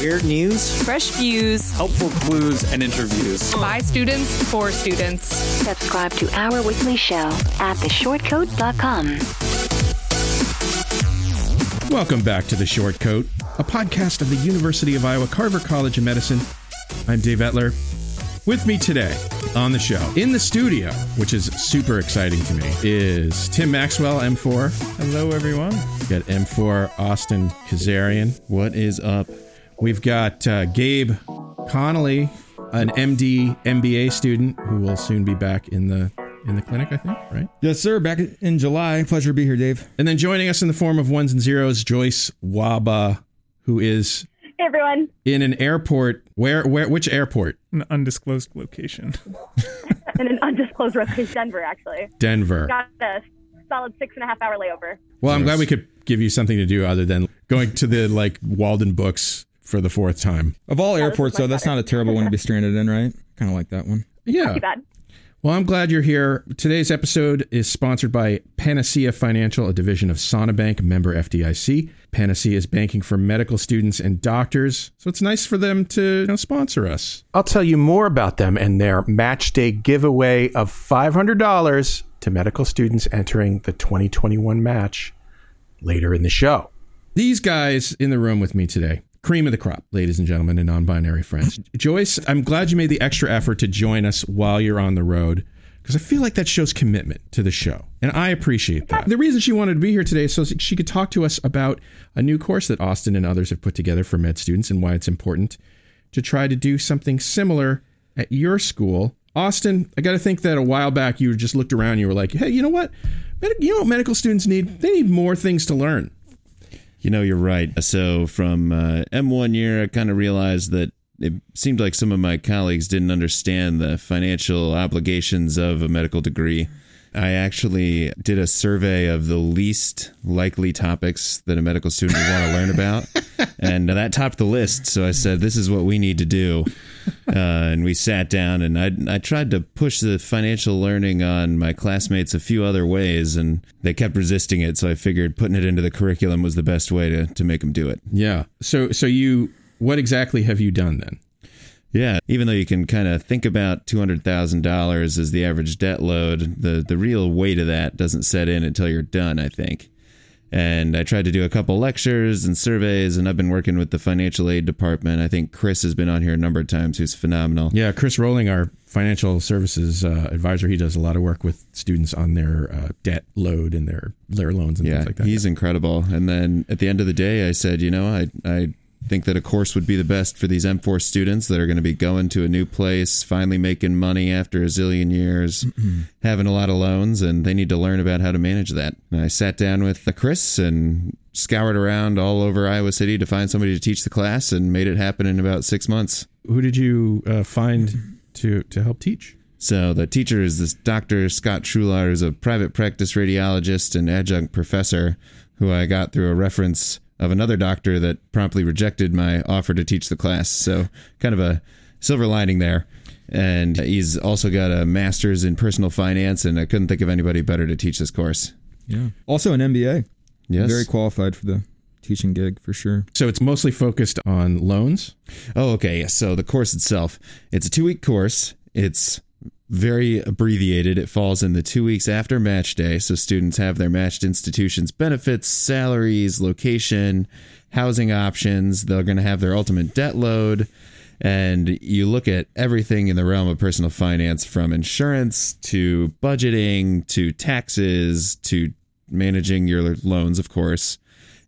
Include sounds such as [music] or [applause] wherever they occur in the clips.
Weird news, fresh views, helpful clues, and interviews. By students, for students. Subscribe to our weekly show at theshortcoat.com. Welcome back to The Shortcoat, a podcast of the University of Iowa Carver College of Medicine. I'm Dave Etler. With me today on the show, in the studio, which is super exciting to me, is Tim Maxwell, M4. Hello, everyone. We got M4 Austin Kazarian. What is up? We've got uh, Gabe Conley, an MD MBA student who will soon be back in the in the clinic, I think, right? Yes, sir. Back in July. Pleasure to be here, Dave. And then joining us in the form of ones and zeros, Joyce Wahba, who is Hey everyone. in an airport. Where? Where? Which airport? An undisclosed location. [laughs] In an undisclosed location, Denver, actually. Denver. Got a solid six and a half hour layover. Well, I'm glad we could give you something to do other than going to the like Walden Books for the fourth time. Of all this airports, is much though, that's better. not a terrible one to be stranded in, right? Kind of like that one. Yeah. Too bad. Well, I'm glad you're here. Today's episode is sponsored by Panacea Financial, a division of Sonabank, member FDIC. Panacea is banking for medical students and doctors, so it's nice for them to you know, sponsor us. I'll tell you more about them and their match day giveaway of $500 to medical students entering the 2021 match later in the show. These guys in the room with me today, cream of the crop, ladies and gentlemen, and non binary friends. [laughs] Joyce, I'm glad you made the extra effort to join us while you're on the road because I feel like that shows commitment to the show. And I appreciate that. The reason she wanted to be here today is so she could talk to us about a new course that Austin and others have put together for med students and why it's important to try to do something similar at your school. Austin, I got to think that a while back you just looked around and you were like, hey, you know what? Medi- You know what medical students need? They need more things to learn. You know, you're right. So from uh, M1 year, I kind of realized that it seemed like some of my colleagues didn't understand the financial obligations of a medical degree. I actually did a survey of the least likely topics that a medical student would want to learn about, and that topped the list. So I said, "This is what we need to do," uh, and we sat down and I I tried to push the financial learning on my classmates a few other ways, and they kept resisting it. So I figured putting it into the curriculum was the best way to to make them do it. Yeah. So so you what exactly have you done then? Yeah, even though you can kind of think about two hundred thousand dollars as the average debt load, the the real weight of that doesn't set in until you're done. I think. And I tried to do a couple lectures and surveys, and I've been working with the financial aid department. I think Chris has been on here a number of times, who's phenomenal. Yeah, Chris Rowling, our financial services uh, advisor, he does a lot of work with students on their uh, debt load and their their loans and Yeah, things like that. he's incredible. And then at the end of the day, I said, you know, I I think that a course would be the best for these M4 students that are going to be going to a new place, finally making money after a zillion years, having a lot of loans, and they need to learn about how to manage that. And I sat down with the Chris and scoured around all over Iowa City to find somebody to teach the class, and made it happen in about six months. Who did you uh, find to to help teach? So the teacher is this Dr. Scott Trular, who's a private practice radiologist and adjunct professor, who I got through a reference of another doctor that promptly rejected my offer to teach the class. So kind of a silver lining there. And he's also got a master's in personal finance, and I couldn't think of anybody better to teach this course. Yeah. Also an MBA. Yes. Very qualified for the teaching gig for sure. So it's mostly focused on loans. Oh, okay. So the course itself, it's a two week course. It's very abbreviated. It falls in the two weeks after match day. So students have their matched institutions benefits, salaries, location, housing options. They're going to have their ultimate debt load. And you look at everything in the realm of personal finance from insurance to budgeting to taxes to managing your loans, of course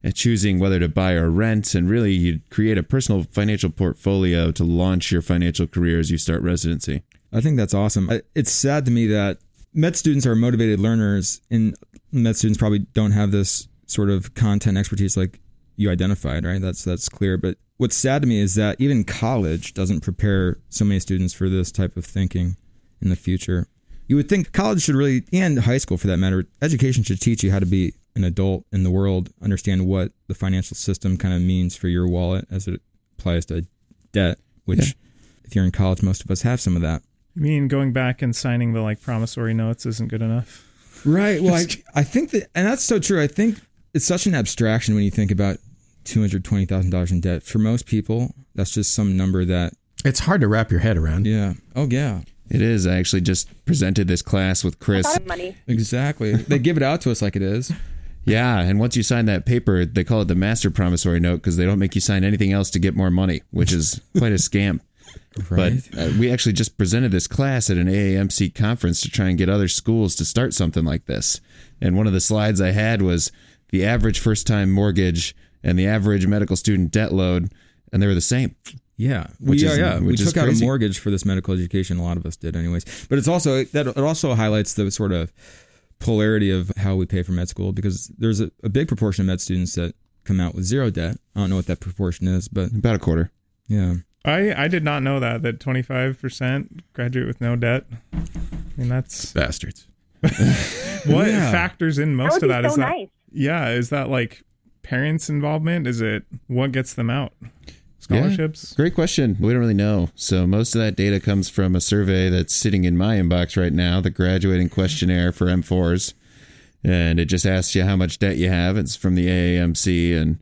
and choosing whether to buy or rent. And really, you create a personal financial portfolio to launch your financial career as you start residency. I think that's awesome. It's sad to me that med students are motivated learners, and med students probably don't have this sort of content expertise like you identified, right? That's that's clear. But what's sad to me is that even college doesn't prepare so many students for this type of thinking in the future. You would think college should really, and high school for that matter, education should teach you how to be an adult in the world, understand what the financial system kind of means for your wallet as it applies to debt, which if you're in college, most of us have some of that. You mean going back and signing the like promissory notes isn't good enough? Right. Well, [laughs] I, I think that, and that's so true. I think it's such an abstraction when you think about $220,000 in debt. For most people, that's just some number that, It's hard to wrap your head around. yeah. Oh, yeah. It is. I actually just presented this class with Chris. Money. Exactly. they give it out to us like it is. [laughs] Yeah, and once you sign that paper, they call it the master promissory note because they don't make you sign anything else to get more money, which is quite a scam. Right. But uh, we actually just presented this class at an AAMC conference to try and get other schools to start something like this. And one of the slides I had was the average first time mortgage and the average medical student debt load, and they were the same. Yeah, Which we, is- yeah, we took out a mortgage for this medical education. A lot of us did, anyways. But it's also that it also highlights the sort of polarity of how we pay for med school because there's a, a big proportion of med students that come out with zero debt. I don't know what that proportion is, but About a quarter. yeah, I I did not know that that 25% graduate with no debt. I mean that's Bastards. [laughs] what Yeah. factors in That most would of be that so is that nice. yeah, is that like parents involvement? Is it what gets them out? Scholarships? Great question. We don't really know. So most of that data comes from a survey that's sitting in my inbox right now, the graduating questionnaire for M4s. And it just asks you how much debt you have. It's from the AAMC and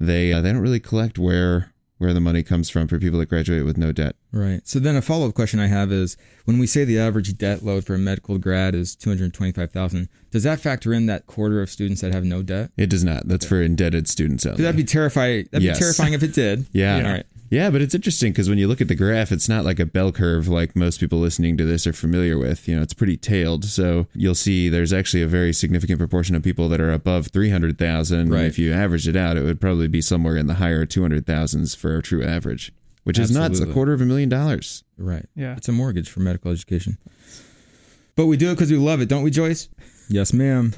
they uh, they don't really collect where where the money comes from for people that graduate with no debt. right. So then a follow up question I have is when we say the average debt load for a medical grad is two hundred twenty five thousand, does that factor in that quarter of students that have no debt? It does not. That's for indebted students only. That'd be terrifying. That'd Yes. be terrifying if it did. [laughs] Yeah. All right. Yeah, but it's interesting because when you look at the graph, it's not like a bell curve like most people listening to this are familiar with. You know, it's pretty tailed. So you'll see there's actually a very significant proportion of people that are above 300,000. Right. If you averaged it out, it would probably be somewhere in the higher 200,000s for a true average, which is nuts. A quarter of a million dollars. Right. Yeah. It's a mortgage for medical education. But we do it because we love it, don't we, Joyce? Yes, ma'am.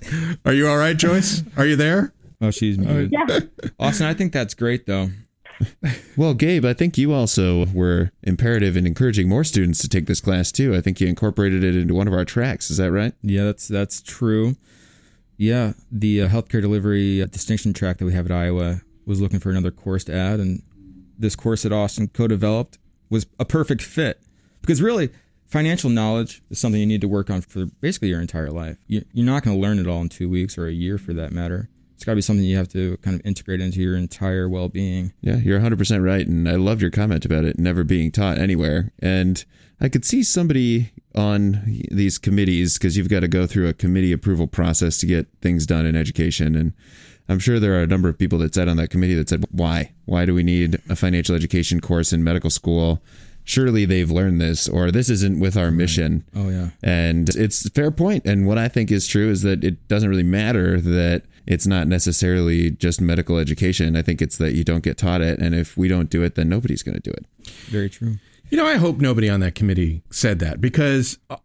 Are you all right, Joyce? Are you there? Oh, she's oh, muted. Yeah. [laughs] Austin, I think that's great, though. [laughs] Well, Gabe, I think you also were imperative in encouraging more students to take this class too. I think you incorporated it into one of our tracks. Is that right? Yeah, that's that's true. Yeah, the uh, healthcare delivery uh, distinction track that we have at Iowa was looking for another course to add, and this course that Austin co-developed was a perfect fit because really, financial knowledge is something you need to work on for basically your entire life. You- You're not going to learn it all in two weeks or a year, for that matter. It's got to be something you have to kind of integrate into your entire well-being. Yeah, you're 100% right. And I loved your comment about it never being taught anywhere. And I could see somebody on these committees because you've got to go through a committee approval process to get things done in education. And I'm sure there are a number of people that sat on that committee that said, why? Why do we need a financial education course in medical school? Surely they've learned this, or this isn't with our mission. Oh yeah. And it's a fair point. And what I think is true is that it doesn't really matter that it's not necessarily just medical education. I think it's that you don't get taught it. And if we don't do it, then nobody's going to do it. Very true. You know, I hope nobody on that committee said that because uh,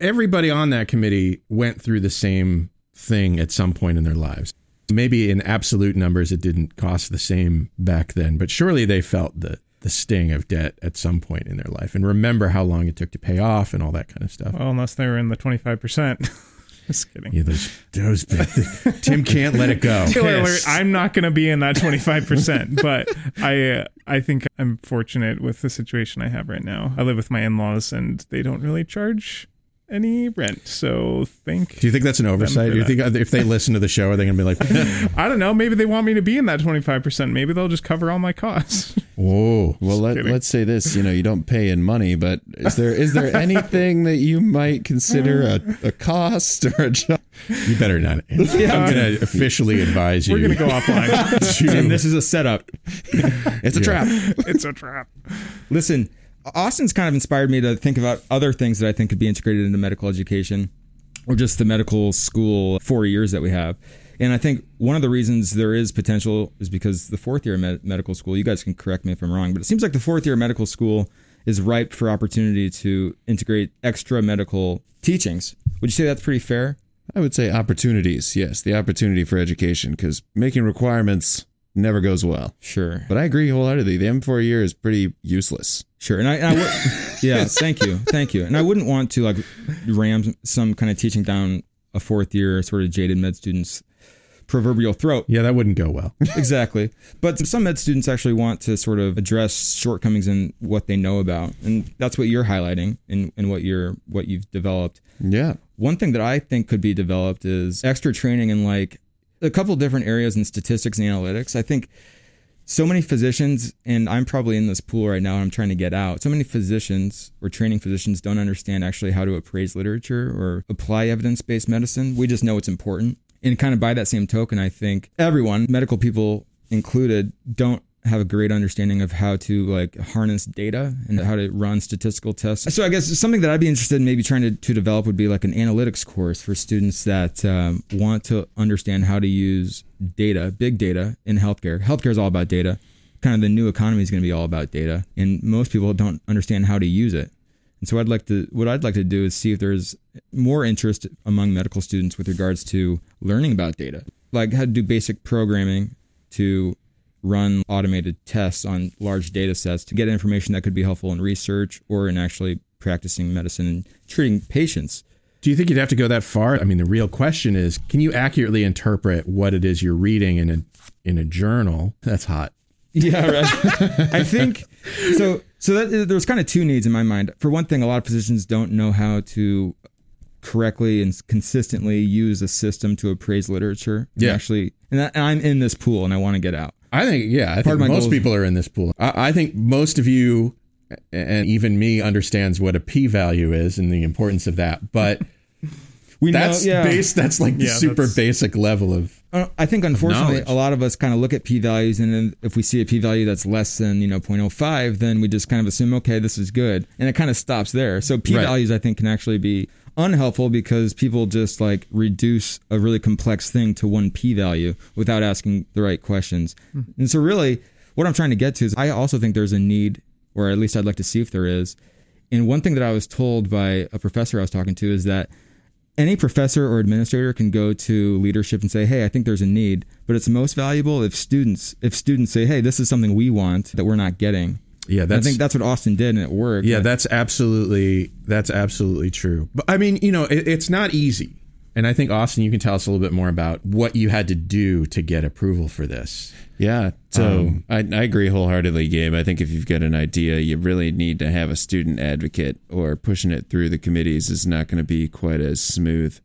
everybody on that committee went through the same thing at some point in their lives. Maybe in absolute numbers, it didn't cost the same back then, but surely they felt the the sting of debt at some point in their life and remember how long it took to pay off and all that kind of stuff. Well, unless they were in the 25%. [laughs] [laughs] Just kidding. Yeah, those, those Tim can't let it go. [laughs] Spoiler alert, I'm not going to be in that 25%, [laughs] but I uh, I think I'm fortunate with the situation I have right now. I live with my in-laws and they don't really charge any rent. So thank Do you think that's an oversight? Do you think if they listen to the show, are they going to be like, [laughs] [laughs] I don't know, maybe they want me to be in that 25%. Maybe they'll just cover all my costs. [laughs] "Whoa"? Well, let, kidding. let's say this, you know, you don't pay in money, but is there is there anything that you might consider a, a cost or a job? You better not. I'm going to officially advise you. We're going to go offline. And this is a setup. It's a trap. it's a trap. Listen, Austin's kind of inspired me to think about other things that I think could be integrated into medical education or just the medical school four years that we have. And I think one of the reasons there is potential is because the fourth year of med- medical school, you guys can correct me if I'm wrong, but it seems like the fourth year of medical school is ripe for opportunity to integrate extra medical teachings. Would you say that's pretty fair? I would say opportunities. Yes, the opportunity for education because making requirements never goes well. Sure. But I agree wholeheartedly. The M4 year is pretty useless. Sure, and I, and I would, [laughs] yeah, thank you, thank you. And I wouldn't want to like ram some kind of teaching down a fourth year sort of jaded med student's proverbial throat. Yeah, that wouldn't go well. [laughs] exactly. But some med students actually want to sort of address shortcomings in what they know about, and that's what you're highlighting and and what you're what you've developed. Yeah. One thing that I think could be developed is extra training in like a couple different areas in statistics and analytics. I think so many physicians, and I'm probably in this pool right now, and I'm trying to get out. So many physicians or training physicians don't understand actually how to appraise literature or apply evidence based medicine. We just know it's important. And kind of by that same token, I think everyone, medical people included, don't have a great understanding of how to like harness data and how to run statistical tests. So I guess something that I'd be interested in maybe trying to, to develop would be like an analytics course for students that um, want to understand how to use data, big data in healthcare. Healthcare is all about data. Kind of the new economy is going to be all about data, and most people don't understand how to use it. And so I'd like to what I'd like to do is see if there's more interest among medical students with regards to learning about data, like how to do basic programming to run automated tests on large data sets to get information that could be helpful in research or in actually practicing medicine and treating patients. Do you think you'd have to go that far? I mean, the real question is, can you accurately interpret what it is you're reading in a in a journal? That's hot. Yeah, right. [laughs] I think so. So that, there's kind of two needs in my mind. For one thing, a lot of physicians don't know how to correctly and consistently use a system to appraise literature. And Yeah. actually, and, I, and I'm in this pool, and I want to get out. I think, yeah, I Part think most people are in this pool. I, I think most of you, and even me, understands what a p value is and the importance of that. But [laughs] We that's know, yeah. base. That's like the Yeah, super basic level of. I think unfortunately a lot of us kind of look at p values and then if we see a p value that's less than you know 0.05 then we just kind of assume okay this is good and it kind of stops there. So p Right. values I think can actually be unhelpful because people just like reduce a really complex thing to one p value without asking the right questions. Hmm. And so really what I'm trying to get to is I also think there's a need or at least I'd like to see if there is. And one thing that I was told by a professor I was talking to is that any professor or administrator can go to leadership and say, "Hey, I think there's a need," but it's most valuable if students if students say, "Hey, this is something we want that we're not getting." Yeah, And I that's think that's what Austin did, and it worked. Yeah, that's absolutely that's absolutely true. But I mean, you know, it, it's not easy. And I think Austin, you can tell us a little bit more about what you had to do to get approval for this. Yeah. So um, I, I agree wholeheartedly, Gabe. I think if you've got an idea, you really need to have a student advocate, or pushing it through the committees is not going to be quite as smooth.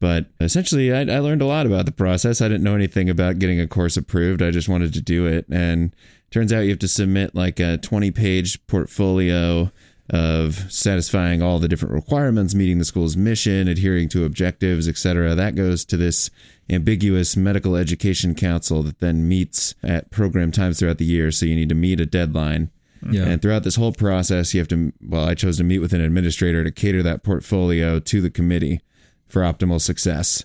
But essentially, I, I learned a lot about the process. I didn't know anything about getting a course approved. I just wanted to do it. And turns out you have to submit like a 20 page portfolio of satisfying all the different requirements, meeting the school's mission, adhering to objectives, etc. That goes to this ambiguous medical education council that then meets at program times throughout the year. So you need to meet a deadline. Yeah. And throughout this whole process, you have to, well, I chose to meet with an administrator to cater that portfolio to the committee for optimal success.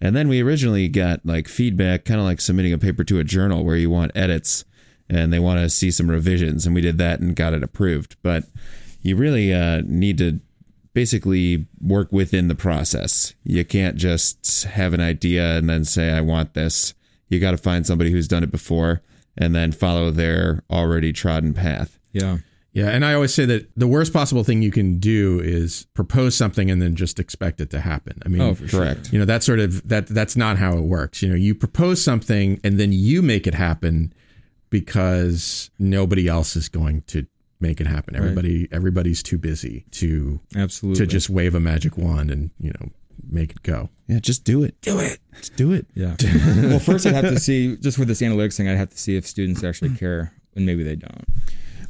And then we originally got like feedback, kind of like submitting a paper to a journal where you want edits and they want to see some revisions. And we did that and got it approved. But you really uh, need to basically work within the process. You can't just have an idea and then say, I want this. You got to find somebody who's done it before and then follow their already trodden path. yeah. Yeah, and I always say that the worst possible thing you can do is propose something and then just expect it to happen. I mean, Oh, for sure. Correct. you know, that's sort of that that's not how it works. You know, you propose something and then you make it happen because nobody else is going to make it happen. Everybody everybody's too busy to Absolutely. to just wave a magic wand and, you know, make it go. Yeah, just do it. Do it. Just do it. yeah. [laughs] well, first I'd have to see just with this analytics thing, I'd have to see if students actually care, and maybe they don't.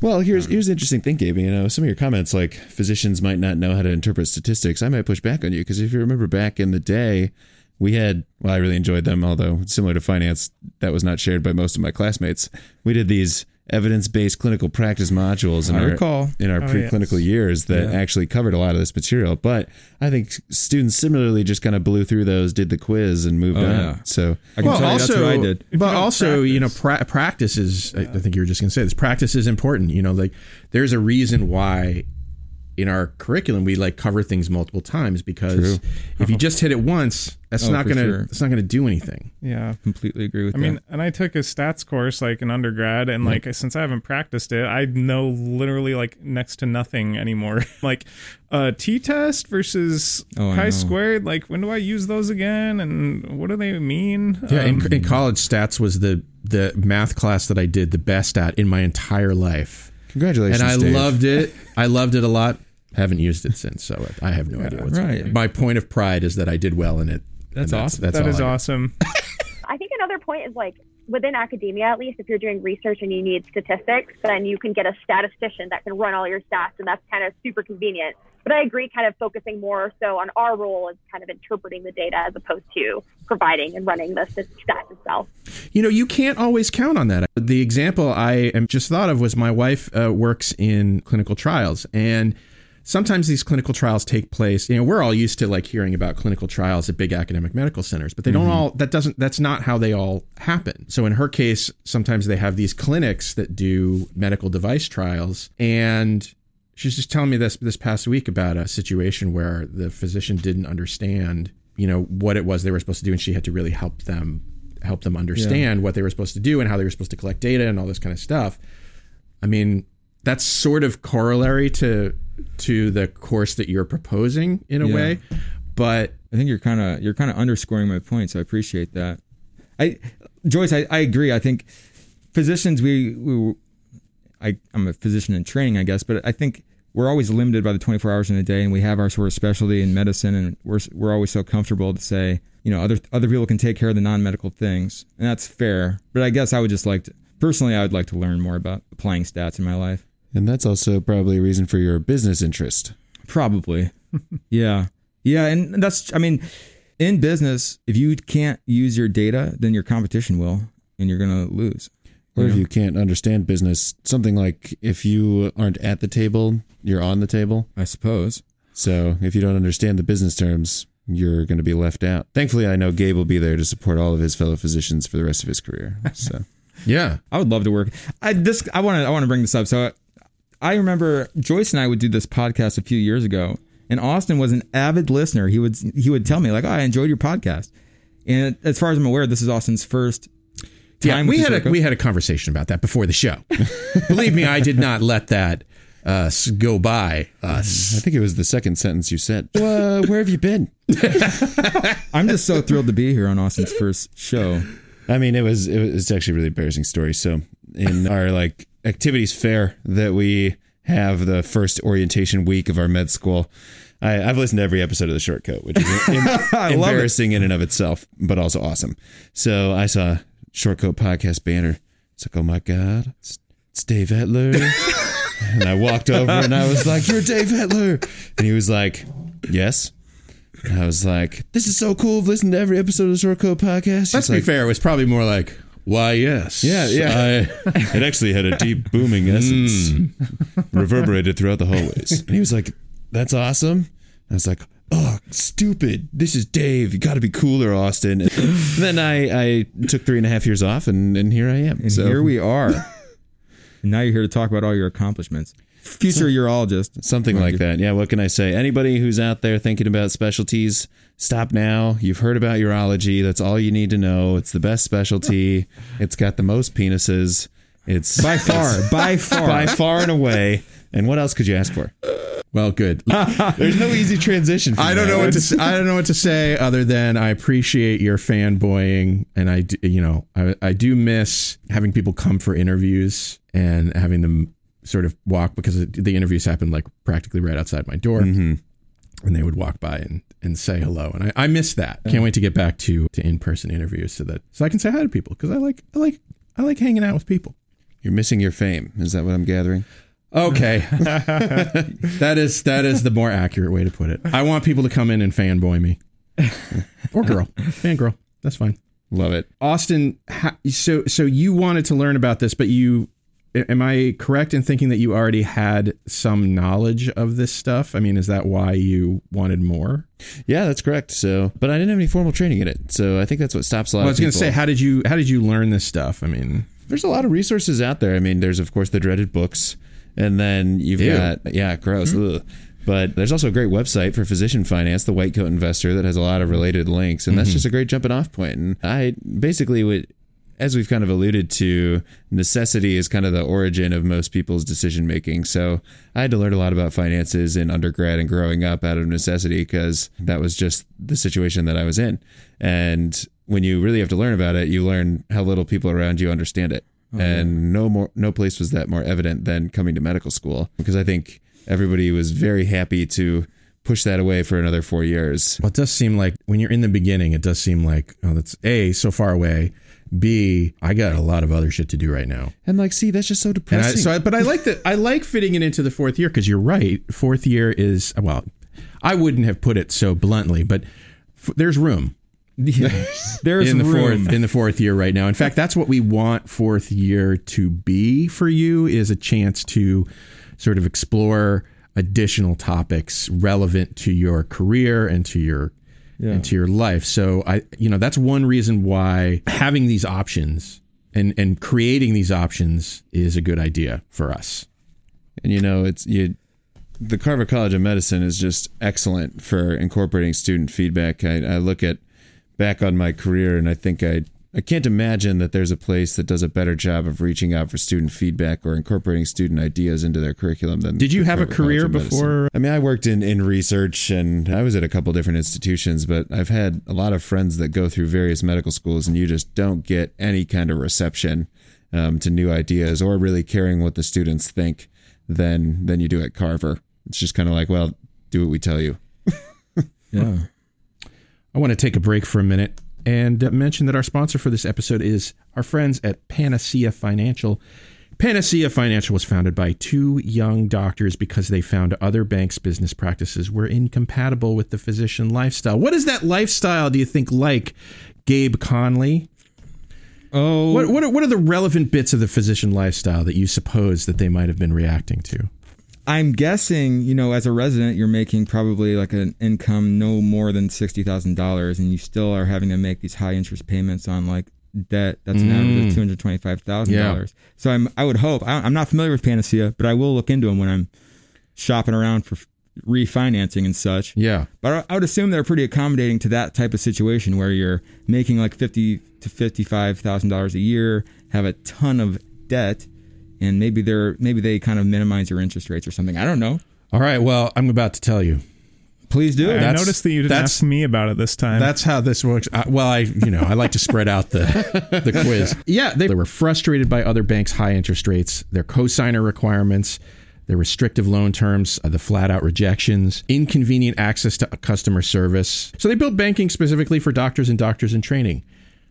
Well, here's um, here's the interesting thing, Gabe. You know, some of your comments, like physicians might not know how to interpret statistics. I might push back on you because if you remember back in the day, we had. Well, I really enjoyed them, although similar to finance, that was not shared by most of my classmates. We did these evidence-based clinical practice modules in I our recall. in our Oh, preclinical yes. years that Yeah. actually covered a lot of this material. But I think students similarly just kind of blew through those, did the quiz, and moved Oh, on. yeah. So I can tell you that's what I did. But don't also, you know, practice- pra- practice is. I I think you were just going to say this. Practice is important. You know, like there's a reason why in our curriculum we like cover things multiple times because if you just hit it once, that's Oh, not gonna sure. it's not gonna do anything. Yeah. Completely agree with you. I that. mean, and I took a stats course like in undergrad, and like since I haven't practiced it, I know literally like next to nothing anymore. [laughs] like uh, t-test versus Oh, chi-squared. Like when do I use those again, and what do they mean? Yeah, Um, in, in college, stats was the the math class that I did the best at in my entire life, Congratulations, and I Dave. loved it. I loved it a lot. Haven't used it since, so I have no idea what's right. My point of pride is that I did well in it. That's and awesome. That's that all I awesome. [laughs] I think another point is like within academia, at least, if you're doing research and you need statistics, then you can get a statistician that can run all your stats, and that's kind of super convenient. But I agree, kind of focusing more so on our role as kind of interpreting the data as opposed to providing and running the stats itself. You know, you can't always count on that. The example I am just thought of was my wife uh, works in clinical trials, and sometimes these clinical trials take place. You know, we're all used to like hearing about clinical trials at big academic medical centers, but they don't mm-hmm. all. That doesn't. That's not how they all happen. So in her case, sometimes they have these clinics that do medical device trials, and she's just telling me this this past week about a situation where the physician didn't understand, you know, what it was they were supposed to do, and she had to really help them help them understand what they were supposed to do and how they were supposed to collect data and all this kind of stuff. I mean, that's sort of corollary to to the course that you're proposing in a Yeah. way, but I think you're kind of you're kind of underscoring my point, so I appreciate that. I Joyce, I, I agree. I think physicians we we I I'm a physician in training, I guess, but I think we're always limited by the 24 hours in a day, and we have our sort of specialty in medicine, and we're we're always so comfortable to say, you know, other other people can take care of the non-medical things, and that's fair. But I guess I would just like to personally, I would like to learn more about applying stats in my life. And that's also probably a reason for your business interest. Probably. [laughs] yeah. Yeah. And that's, I mean, in business, if you can't use your data, then your competition will, and you're going to lose. Or if know? you can't understand business, something like if you aren't at the table, you're on the table. I suppose. So if you don't understand the business terms, you're going to be left out. Thankfully, I know Gabe will be there to support all of his fellow physicians for the rest of his career. So [laughs] yeah, I would love to work. I this I want to I want to bring this up. So I remember Joyce and I would do this podcast a few years ago, and Austin was an avid listener. He would he would tell me like, "Oh, I enjoyed your podcast." And as far as I'm aware, this is Austin's first yeah, time. we with had a we had a conversation about that before the show. [laughs] Believe me, I did not let that uh, go by us. I think it was the second sentence you said. Uh, where have you been? [laughs] I'm just so thrilled to be here on Austin's first show. I mean, it was it was actually a really embarrassing story. So in our like activities fair that we have the first orientation week of our med school, I, I've listened to every episode of the short coat, which is em- [laughs] embarrassing in and of itself, but also awesome. So I saw short coat podcast banner. It's like, oh my god, it's, it's Dave Etler. [laughs] and I walked over and I was like, "You're Dave Etler," and he was like, "Yes." And I was like, "This is so cool! I've listened to every episode of the Short Coat podcast." Let's He's be like, fair. It was probably more like, why, yes, Yeah, yeah. [laughs] it actually had a deep booming essence, mm. reverberated throughout the hallways. [laughs] And he was like, "That's awesome." And I was like, "Oh, stupid! This is Dave. You got to be cooler, Austin." And then I, I took three and a half years off, and, and here I am. And so here we are. [laughs] and now you're here to talk about all your accomplishments. Future urologist. something like that. Yeah. What can I say? Anybody who's out there thinking about specialties, stop now. You've heard about urology. That's all you need to know. It's the best specialty. [laughs] It's got the most penises. It's By far, [laughs] by far. by far and away. And what else could you ask for? Well, good. [laughs] There's no easy transition. I don't that. know what to say, I don't know what to say other than I appreciate your fanboying and I do, you know I, I do miss having people come for interviews and having them sort of walk because the interviews happened like practically right outside my door mm-hmm. and they would walk by and, and say hello and I, I miss that can't wait to get back to to in-person interviews so that so I can say hi to people because I like I like I like hanging out with people You're missing your fame. Is that what I'm gathering? Okay. [laughs] that is that is the more accurate way to put it. I want people to come in and fanboy me. or girl. Fan girl. That's fine. Love it. Austin, ha- so so you wanted to learn about this, but you am I correct in thinking that you already had some knowledge of this stuff? I mean, is that why you wanted more? Yeah, that's correct. So, but I didn't have any formal training in it. So I think that's what stops a lot Well, I was going to say, how did you how did you learn this stuff? I mean, there's a lot of resources out there. I mean, there's of course the dreaded books, And then you've Ew. got yeah, gross. Hmm. ugh. But there's also a great website for physician finance, the White Coat Investor, that has a lot of related links, and that's mm-hmm. just a great jumping off point. And I basically would, as we've kind of alluded to, necessity is kind of the origin of most people's decision making. So I had to learn a lot about finances in undergrad and growing up out of necessity because that was just the situation that I was in. And when you really have to learn about it, you learn how little people around you understand it. Oh, and no more, no place was that more evident than coming to medical school because I think everybody was very happy to push that away for another four years. Well, it does seem like when you're in the beginning, it does seem like, oh, that's A, so far away. B, I got a lot of other shit to do right now. And like, see, that's just so And I, depressing. so, I, but I like that. I like fitting it into the fourth year because you're right. Fourth year is well, I wouldn't have put it so bluntly, but f- there's room Yes. [laughs] There's in the room. fourth in the fourth year right now. In fact, that's what we want fourth year to be for you is a chance to sort of explore additional topics relevant to your career and to your and to your life. So I you know, that's one reason why having these options and and creating these options is a good idea for us. and you know, it's you. The Carver College of Medicine is just excellent for incorporating student feedback. I, I look at back on my career, and I think I I can't imagine that there's a place that does a better job of reaching out for student feedback or incorporating student ideas into their curriculum than. Did you have a career before- I mean, I worked in in research, and I was at a couple different institutions, but I've had a lot of friends that go through various medical schools, and you just don't get any kind of reception um, to new ideas or really caring what the students think than than you do at Carver. It's just kind of like, well, do what we tell you. [laughs] Yeah. I want to take a break for a minute and uh, mention that our sponsor for this episode is our friends at Panacea Financial. Panacea Financial was founded by two young doctors because they found other banks' business practices were incompatible with the physician lifestyle. What is that lifestyle, do you think, like, Gabe Conley? Oh, What, what, are, what are the relevant bits of the physician lifestyle that you suppose that they might have been reacting to? I'm guessing, you know, as a resident, you're making probably like an income no more than sixty thousand dollars, and you still are having to make these high interest payments on like debt that's an average of mm. two hundred twenty five thousand dollars. So I'm, I would hope. I, I'm not familiar with Panacea, but I will look into them when I'm shopping around for refinancing and such. Yeah. But I, I would assume they're pretty accommodating to that type of situation where you're making like fifty to fifty five thousand dollars a year, have a ton of debt, and maybe they're maybe they kind of minimize your interest rates or something. I don't know. All right, well, I'm about to tell you. Please do. I That's- noticed that you didn't that's- ask me about it this time. That's how this works. I, well, I, you know, I like to spread out the [laughs] the quiz. Yeah, they, they were frustrated by other banks' high interest rates, their cosigner requirements, their restrictive loan terms, uh, the flat out rejections, inconvenient access to customer service. So they built banking specifically for doctors and doctors in training.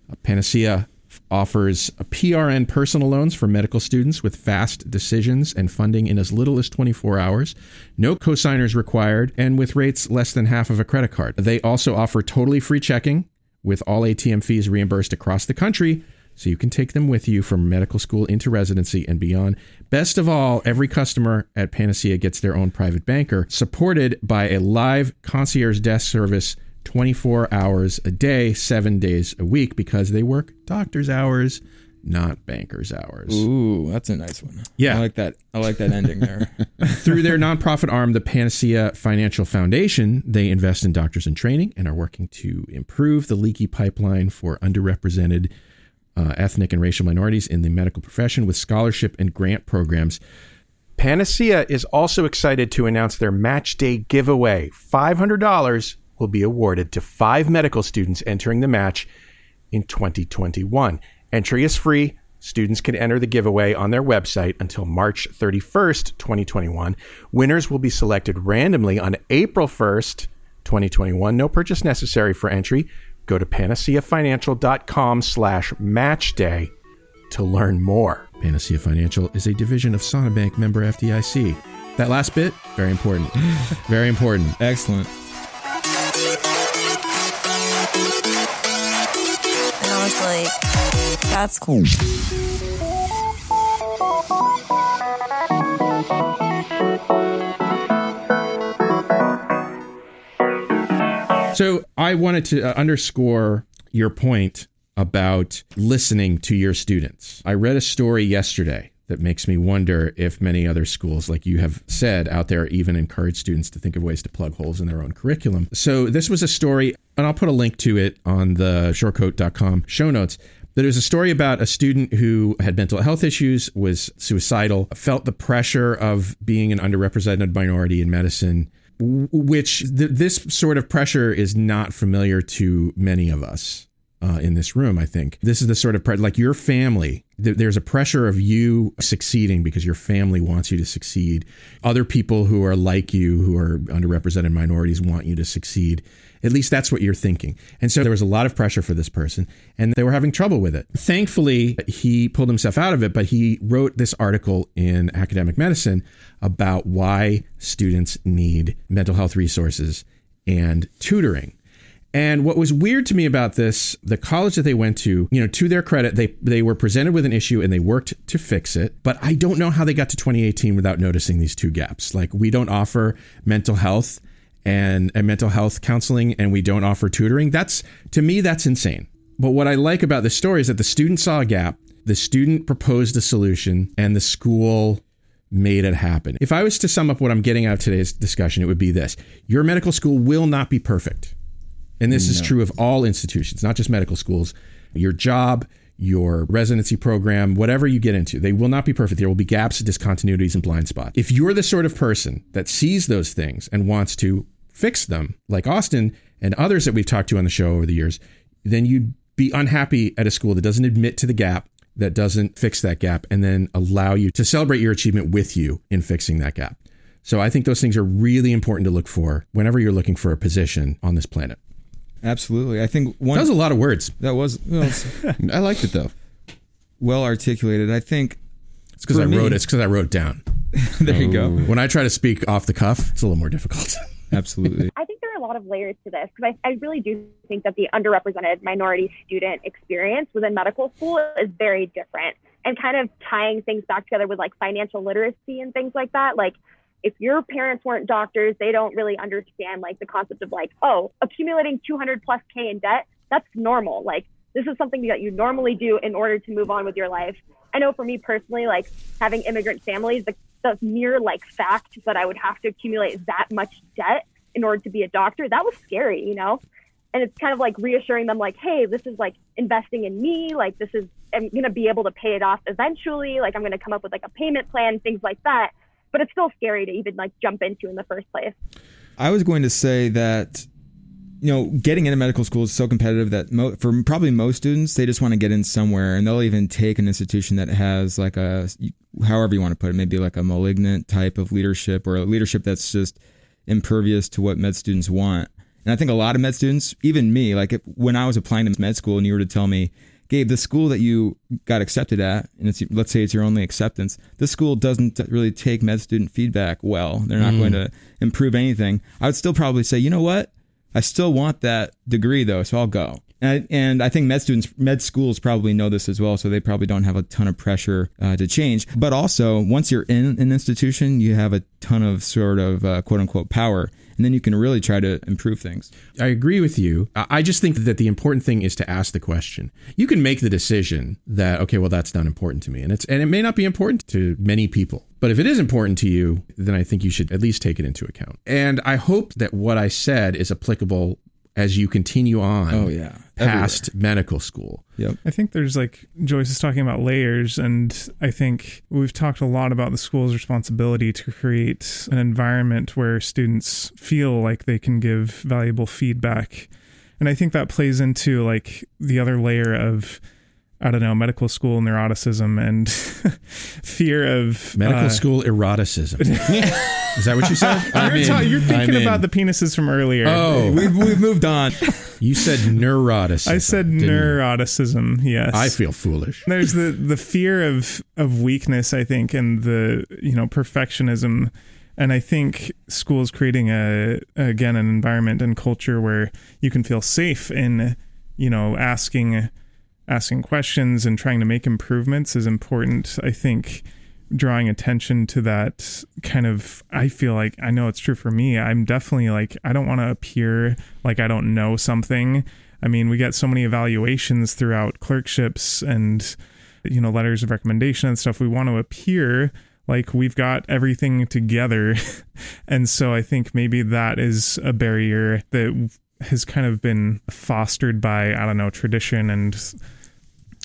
Uh, Panacea offers PRN personal loans for medical students with fast decisions and funding in as little as 24 hours, no cosigners required, and with rates less than half of a credit card. They also offer totally free checking with all ATM fees reimbursed across the country. So you can take them with you from medical school into residency and beyond. Best of all, every customer at Panacea gets their own private banker, supported by a live concierge desk service 24 hours a day, seven days a week, because they work doctor's hours, not banker's hours. Ooh, that's a nice one. Yeah. I like that. I like that ending there. [laughs] [laughs] Through their nonprofit arm, the Panacea Financial Foundation, they invest in doctors in training and are working to improve the leaky pipeline for underrepresented uh, ethnic and racial minorities in the medical profession with scholarship and grant programs. Panacea is also excited to announce their match day giveaway. $500 will be awarded to five medical students entering the match in 2021. Entry is free. Students can enter the giveaway on their website until March 31st, 2021. Winners will be selected randomly on April 1st, 2021. No purchase necessary for entry. Go to panaceafinancial.com slash matchday to learn more. Panacea Financial is a division of Sonabank member FDIC. That last bit, very important. [laughs] very important. Excellent. Was like, that's cool. So I wanted to uh, underscore your point about listening to your students. I read a story yesterday that makes me wonder if many other schools, like you have said out there, even encourage students to think of ways to plug holes in their own curriculum. So this was a story, and I'll put a link to it on the shortcoat.com show notes. There was a story about a student who had mental health issues, was suicidal, felt the pressure of being an underrepresented minority in medicine, which th- this sort of pressure is not familiar to many of us uh, in this room. I think this is the sort of pre- like your family. Th- there's a pressure of you succeeding because your family wants you to succeed. Other people who are like you, who are underrepresented minorities, want you to succeed. At least that's what you're thinking. And so there was a lot of pressure for this person, and they were having trouble with it. Thankfully, he pulled himself out of it, but he wrote this article in Academic Medicine about why students need mental health resources and tutoring. And what was weird to me about this, the college that they went to, you know, to their credit, they they were presented with an issue and they worked to fix it. But I don't know how they got to 2018 without noticing these two gaps. Like we don't offer mental health and, and mental health counseling and we don't offer tutoring. That's to me that's insane. But what I like about this story is that the student saw a gap, the student proposed a solution, and the school made it happen. If I was to sum up what I'm getting out of today's discussion, it would be this your medical school will not be perfect. And this is true of all institutions, not just medical schools. Your job, your residency program, whatever you get into, they will not be perfect. There will be gaps, discontinuities, and blind spots. If you're the sort of person that sees those things and wants to fix them, like Austin and others that we've talked to on the show over the years, then you'd be unhappy at a school that doesn't admit to the gap, that doesn't fix that gap, and then allow you to celebrate your achievement with you in fixing that gap. So I think those things are really important to look for whenever you're looking for a position on this planet. Absolutely. I think one That was a lot of words. that was well, [laughs] I liked it though. well articulated. I think It's because I me- wrote it. It's because I wrote it down. [laughs] there you go. When I try to speak off the cuff, it's a little more difficult. [laughs] Absolutely. I think there are a lot of layers to this because I, I really do think that the underrepresented minority student experience within medical school is very different and kind of tying things back together with like financial literacy and things like that. Like, if your parents weren't doctors, they don't really understand like the concept of like, oh, accumulating 200 plus K in debt, that's normal. Like, this is something that you normally do in order to move on with your life. I know for me personally, like having immigrant families, the, the mere like fact that I would have to accumulate that much debt in order to be a doctor, that was scary, you know? And it's kind of like reassuring them, like, hey, this is like investing in me. Like, this is, I'm going to be able to pay it off eventually. Like, I'm going to come up with like a payment plan, things like that. But it's still scary to even like jump into in the first place. I was going to say that you know getting into medical school is so competitive that mo- for probably most students they just want to get in somewhere and they'll even take an institution that has like a however you want to put it maybe like a malignant type of leadership or a leadership that's just impervious to what med students want. And I think a lot of med students, even me, like if, when I was applying to med school and you were to tell me, Gabe, the school that you got accepted at, and it's let's say it's your only acceptance, this school doesn't really take med student feedback well. They're not going to improve anything. I would still probably say, you know what? I still want that degree though, so I'll go. And I, and I think med students, med schools probably know this as well, so they probably don't have a ton of pressure uh, to change. But also, once you're in an institution, you have a ton of sort of uh, quote unquote power, and then you can really try to improve things. I agree with you. I just think that the important thing is to ask the question. You can make the decision that okay, well that's not important to me, and it's and it may not be important to many people. But if it is important to you, then I think you should at least take it into account. And I hope that what I said is applicable as you continue on Oh, yeah. past medical school. Yep. I think there's like Joyce is talking about layers, and I think we've talked a lot about the school's responsibility to create an environment where students feel like they can give valuable feedback. And I think that plays into like the other layer of, I don't know, medical school neuroticism and [laughs] fear of Medical uh, school eroticism. [laughs] is that what you said? [laughs] You're, ta- you're thinking I'm about in. the penises from earlier. Oh, We've, we've moved on. you said neuroticism. I said didn't you? neuroticism. Yes, I feel foolish. there's the the fear of of weakness i think and the you know perfectionism and i think schools creating a again an environment and culture where you can feel safe in you know asking asking questions and trying to make improvements is important. I think drawing attention to that kind of i feel like i know it's true for me i'm definitely like i don't want to appear like i don't know something. I mean we get so many evaluations throughout clerkships and you know, letters of recommendation and stuff, we want to appear like we've got everything together. [laughs] and so I think maybe that is a barrier that has kind of been fostered by, I don't know, tradition and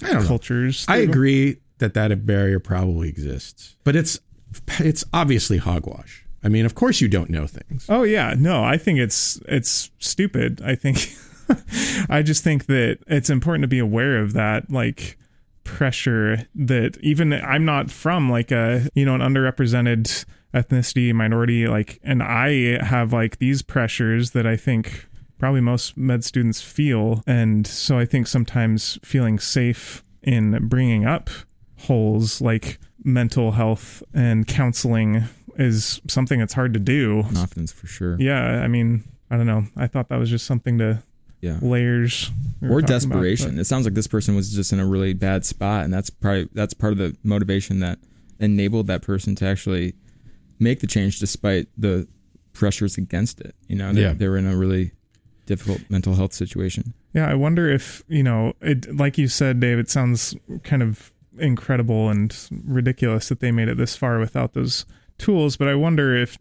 I don't know. cultures. I agree that that barrier probably exists, but it's it's obviously hogwash. I mean, of course you don't know things. Oh yeah, no, I think it's it's stupid. I think [laughs] I just think that it's important to be aware of that like pressure that even I'm not from like a, you know, an underrepresented ethnicity minority like and I have like these pressures that I think probably most med students feel and so I think sometimes feeling safe in bringing up holes like mental health and counseling is something that's hard to do. Confidence for sure. Yeah, I mean, I don't know. I thought that was just something to Yeah. layers we or talking about, desperation. it sounds like this person was just in a really bad spot, and that's probably that's part of the motivation that enabled that person to actually make the change despite the pressures against it. You know, they, Yeah. they were in a really difficult mental health situation. Yeah, I wonder if, you know, it like you said, Dave, it sounds kind of incredible and ridiculous that they made it this far without those tools, but I wonder if,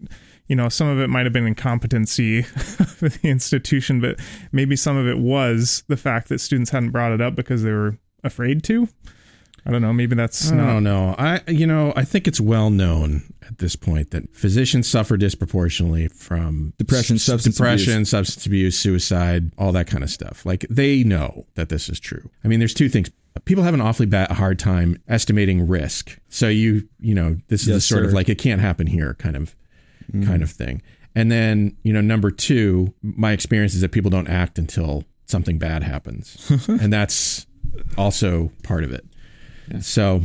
you know, some of it might have been incompetency [laughs] of the institution, but maybe some of it was the fact that students hadn't brought it up because they were afraid to. I don't know, maybe that's I not don't know. I you know I think it's well known at this point that physicians suffer disproportionately from Depression, s- substance depression, abuse. substance abuse, suicide, all that kind of stuff. Like they know that this is true. I mean, there's two things. People have an awfully bad hard time estimating risk. So you you know this is the Yes, sort of like it can't happen here kind of mm. kind of thing. And then you know number two, my experience is that people don't act until something bad happens, [laughs] and that's also part of it. So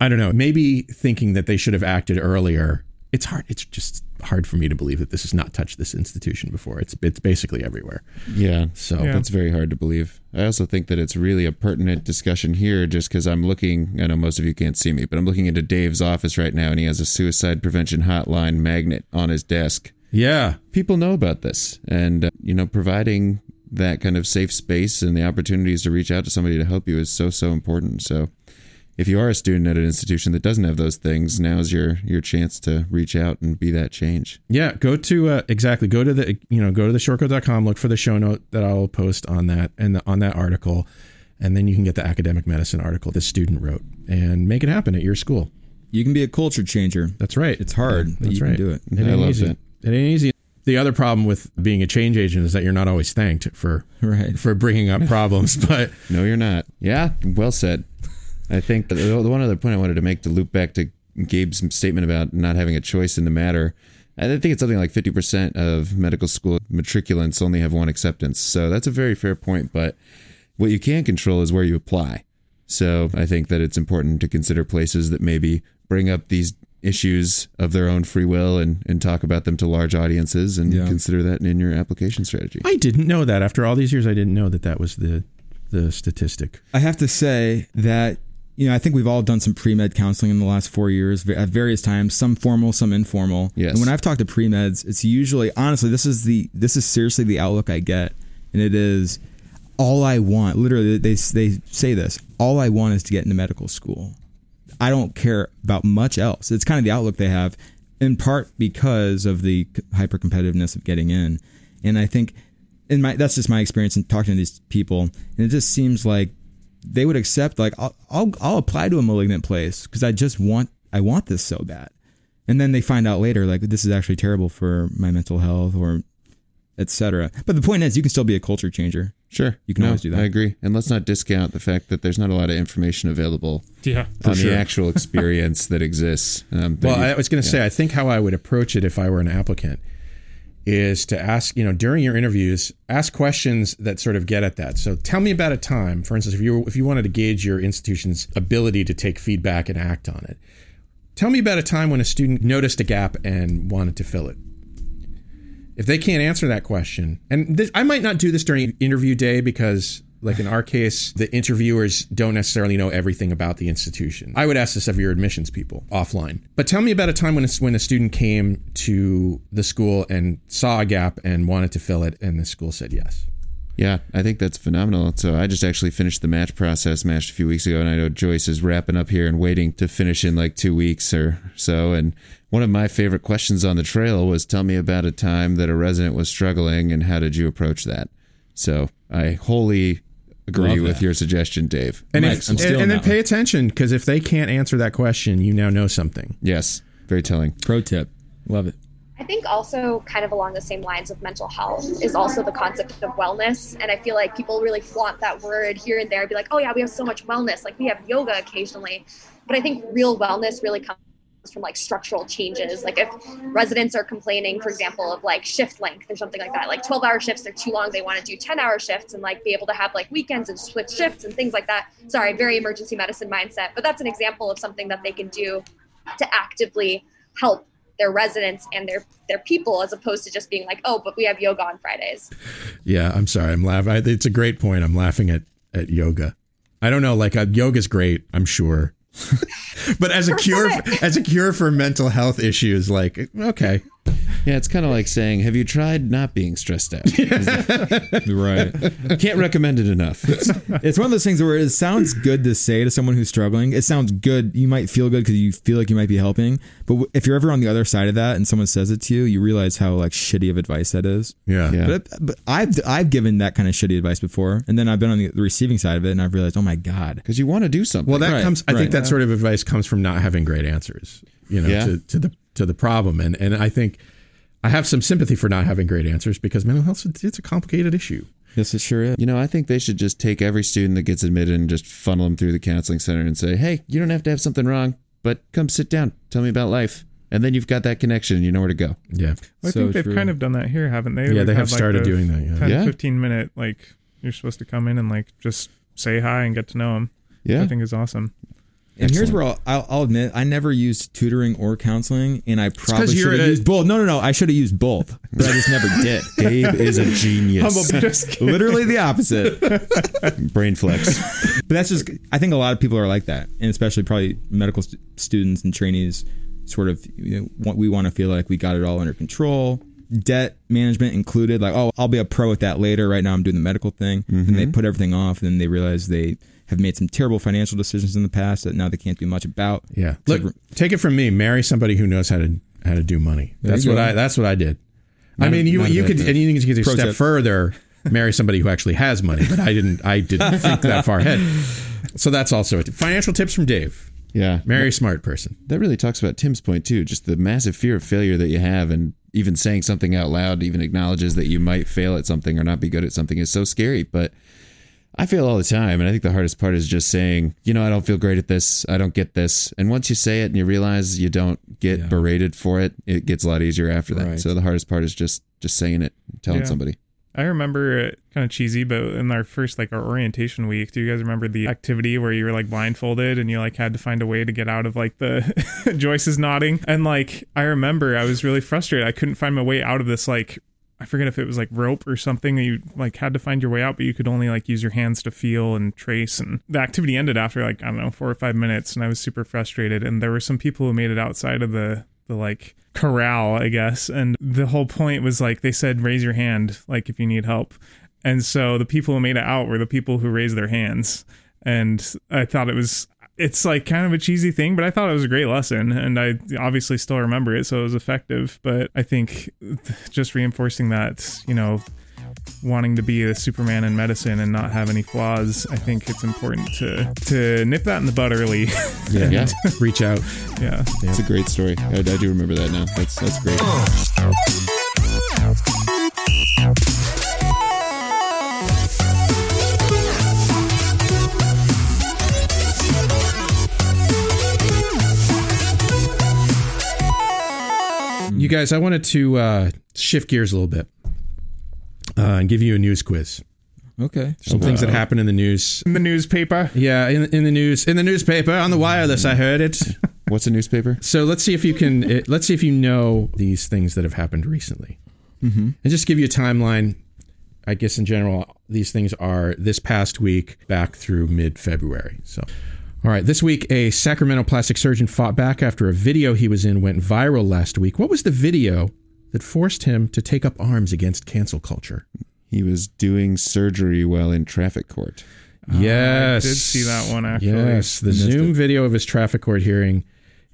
I don't know. Maybe thinking that they should have acted earlier. It's hard. It's just hard for me to believe that this has not touched this institution before. It's it's basically everywhere. Yeah. So Yeah. That's very hard to believe. I also think that it's really a pertinent discussion here just because I'm looking, I know most of you can't see me, but I'm looking into Dave's office right now and he has a suicide prevention hotline magnet on his desk. yeah, People know about this and, uh, you know, providing that kind of safe space and the opportunities to reach out to somebody to help you is so, so important. So if you are a student at an institution that doesn't have those things, now's your, your chance to reach out and be that change. yeah. Go to uh, exactly. Go to the you know go to the shortcoat.com. Look for the show note that I'll post on that and the, on that article, and then you can get the academic medicine article the student wrote and make it happen at your school. You can be a culture changer. That's right. It's hard, but That's you right. can do it. It I ain't love easy. that. It ain't easy. The other problem with being a change agent is that you're not always thanked for [laughs] Right. for bringing up problems. [laughs] But No, you're not. Yeah, well said. I think the, the one other point I wanted to make to loop back to Gabe's statement about not having a choice in the matter. I think it's something like 50% of medical school matriculants only have one acceptance. So that's a very fair point. But what you can control is where you apply. So I think that it's important to consider places that maybe bring up these issues of their own free will and, and talk about them to large audiences and Yeah. consider that in your application strategy. I didn't know that. After all these years, I didn't know that that was the the statistic. I have to say that you know I think we've all done some pre med counseling in the last four years at various times, some formal, some informal. Yes. And when I've talked to pre meds, it's usually honestly this is the this is seriously the outlook I get, and it is all I want. Literally, they they say this: all I want is to get into medical school. I don't care about much else. It's kind of the outlook they have, in part because of the hyper competitiveness of getting in, and I think in my that's just my experience in talking to these people, and it just seems like they would accept like I'll I'll, I'll apply to a malignant place because I just want I want this so bad, and then they find out later like this is actually terrible for my mental health or etc. But the point is, you can still be a culture changer. Sure. You can No, always do that. I agree. And let's not discount the fact that there's not a lot of information available Yeah. on sure. the actual [laughs] experience that exists. Um, that Well, I was going to say, I think how I would approach it if I were an applicant is to ask, you know, during your interviews, ask questions that sort of get at that. So tell me about a time, for instance, if you if you wanted to gauge your institution's ability to take feedback and act on it. Tell me about a time when a student noticed a gap and wanted to fill it. If they can't answer that question, and this, I might not do this during interview day because, like in our case, the interviewers don't necessarily know everything about the institution. I would ask this of your admissions people offline. But tell me about a time when a, when a student came to the school and saw a gap and wanted to fill it, and the school said yes. Yeah, I think that's phenomenal. So I just actually finished the match process, matched a few weeks ago, and I know Joyce is wrapping up here and waiting to finish in like two weeks or so. And one of my favorite questions on the trail was, "Tell me about a time that a resident was struggling, and how did you approach that?" So I wholly agree Love with that. your suggestion, Dave. And, I'm if, and, and then that pay one. attention because if they can't answer that question, you now know something. Yes, very telling. Pro tip. Love it. I think also kind of along the same lines of mental health is also the concept of wellness. And I feel like people really flaunt that word here and there, be like, oh yeah, we have so much wellness. Like we have yoga occasionally. But I think real wellness really comes from like structural changes. Like if residents are complaining, for example, of like shift length or something like that, like 12 hour shifts, they're too long. They want to do 10 hour shifts and like be able to have like weekends and switch shifts and things like that. Sorry, very emergency medicine mindset, but that's an example of something that they can do to actively help their residents and their their people as opposed to just being like oh but we have yoga on fridays Yeah, I'm sorry. I'm laughing. It's a great point. I'm laughing at at yoga. I don't know. Like uh, yoga's great. I'm sure. [laughs] but as a cure, as a cure for mental health issues, like okay, Yeah, it's kind of like saying, "Have you tried not being stressed out?" Right. Can't recommend it enough. it's one of those things where it sounds good to say to someone who's struggling. It sounds good. You might feel good because you feel like you might be helping. But w- if you're ever on the other side of that and someone says it to you, you realize how like shitty of advice that is. yeah, Yeah. But, but I've I've given that kind of shitty advice before, and then I've been on the, the receiving side of it, and I've realized, oh my god, Because you want to do something. Well, that Right, comes. I think right. that sort of advice comes from not having great answers. You know, Yeah. to, to the to the problem, and and I think I have some sympathy for not having great answers because mental health it's a complicated issue. yes, it sure is. You know, I think they should just take every student that gets admitted and just funnel them through the counseling center and say, hey, you don't have to have something wrong, but come sit down. Tell me about life. And then you've got that connection and you know where to go. Yeah, I So think they've true. kind of done that here, haven't they? Yeah, We've they have had, started the doing that, yeah. 10, Yeah. 15 minute, like, you're supposed to come in and, like, just say hi and get to know them. Yeah. I think is awesome. And here's where I'll, I'll, I'll admit I never used tutoring or counseling, and I probably should have used both. No, no, no, I should have used both, but I just never did. [laughs] Gabe is a genius. Literally the opposite. [laughs] Brain flex. But that's just, I think a lot of people are like that, and especially probably medical st- students and trainees. Sort of, you know, want- we want to feel like we got it all under control, debt management included. Like, oh, I'll be a pro at that later. Right now, I'm doing the medical thing, and they mm-hmm. put everything off, and then they realize they have made some terrible financial decisions in the past that now they can't do much about. yeah. Look, take it from me. Marry somebody who knows how to how to do money. That's what. I. That's what I did. I Not a- mean, you a you bad could and you can get a step further. [laughs] Marry somebody who actually has money, but I didn't. I didn't [laughs] think that far ahead. So that's also a tip. financial tips from Dave. Yeah. Marry a smart person. That really talks about Tim's point too, just the massive fear of failure that you have and even saying something out loud even acknowledges that you might fail at something or not be good at something is so scary, but I fail all the time and I think the hardest part is just saying, you know, I don't feel great at this, I don't get this. And once you say it and you realize you don't get Yeah. berated for it, it gets a lot easier after that. Right. So the hardest part is just just saying it, telling Yeah. somebody. I remember kind of cheesy, but in our first like our orientation week, do you guys remember the activity where you were like blindfolded and you like had to find a way to get out of like the [laughs] Joyce is nodding and like I remember I was really frustrated. I couldn't find my way out of this like I forget if it was like rope or something that you like had to find your way out, but you could only like use your hands to feel and trace. And the activity ended after like I don't know four or five minutes, and I was super frustrated. And there were some people who made it outside of the the like corral, I guess. And the whole point was like they said, raise your hand, like if you need help. And so the people who made it out were the people who raised their hands. And I thought it was, it's like kind of a cheesy thing, but I thought it was a great lesson. And I obviously still remember it. So it was effective. But I think just reinforcing that, you know, wanting to be a Superman in medicine and not have any flaws, I think it's important to to nip that in the bud early. Yeah. Yeah. [laughs] Reach out. yeah. It's a great story. I, I do remember that now. That's that's great. Guys, I wanted to uh, shift gears a little bit uh, and give you a news quiz. Okay. Some things that happen in the news. In the newspaper. Yeah, in, in the news, in the newspaper, on the wireless, I heard it. [laughs] What's a newspaper? So let's see if you can. It, let's see if you know these things that have happened recently, mm-hmm. and just give you a timeline. I guess in general, these things are this past week back through mid February. So, all right, this week a Sacramento plastic surgeon fought back after a video he was in went viral last week. What was the video that forced him to take up arms against cancel culture? He was doing surgery while in traffic court. Yes. Ah, I did see that one, actually. Yes, the Zoom it. video of his traffic court hearing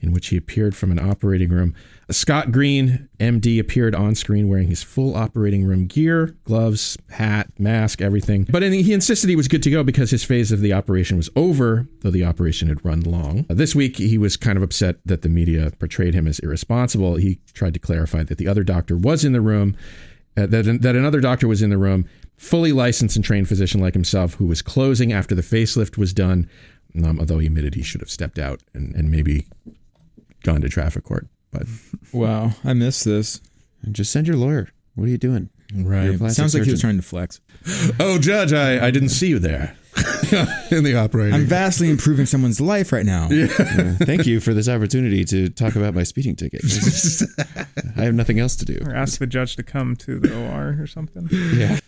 in which he appeared from an operating room. Scott Green, MD, appeared on screen wearing his full operating room gear, gloves, hat, mask, everything. But he insisted he was good to go because his phase of the operation was over, though the operation had run long. Uh, This week, he was kind of upset that the media portrayed him as irresponsible. He tried to clarify that the other doctor was in the room, uh, that, that another doctor was in the room, fully licensed and trained physician like himself, who was closing after the facelift was done, um, although he admitted he should have stepped out and, and maybe gone to traffic court. But Wow, I missed this. Just send your lawyer. What are you doing? Right. plastic Sounds like he was surgeon. trying to flex. Oh, Judge, I, I didn't see you there [laughs] in the operating. I'm vastly improving someone's life right now. Uh, thank you for this opportunity to talk about my speeding ticket. [laughs] I have nothing else to do. Or ask the judge to come to the OR or something. Yeah.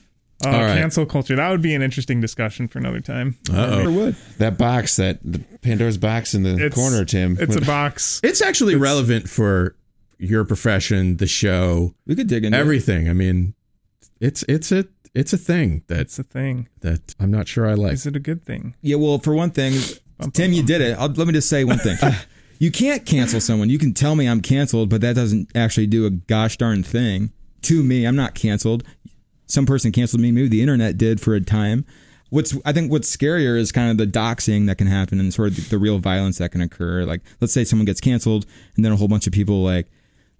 Uh, All right. Cancel culture. That would be an interesting discussion for another time. Never would. That box, that the Pandora's box in the It's- corner, Tim. It's a box. It's actually relevant for your profession, the show, We could dig into it. everything. I mean, it's it's a it's a thing that It's a thing. that I'm not sure I like. Is it a good thing? Yeah, well, for one thing, Tim, you did it. I'll, let me just say one thing. [laughs] you can't cancel someone. You can tell me I'm canceled, but that doesn't actually do a gosh darn thing to me. I'm not canceled. Some person canceled me. Maybe the internet did for a time. What's I think what's scarier is kind of the doxing that can happen and sort of the, the real violence that can occur. Like, let's say someone gets canceled, and then a whole bunch of people like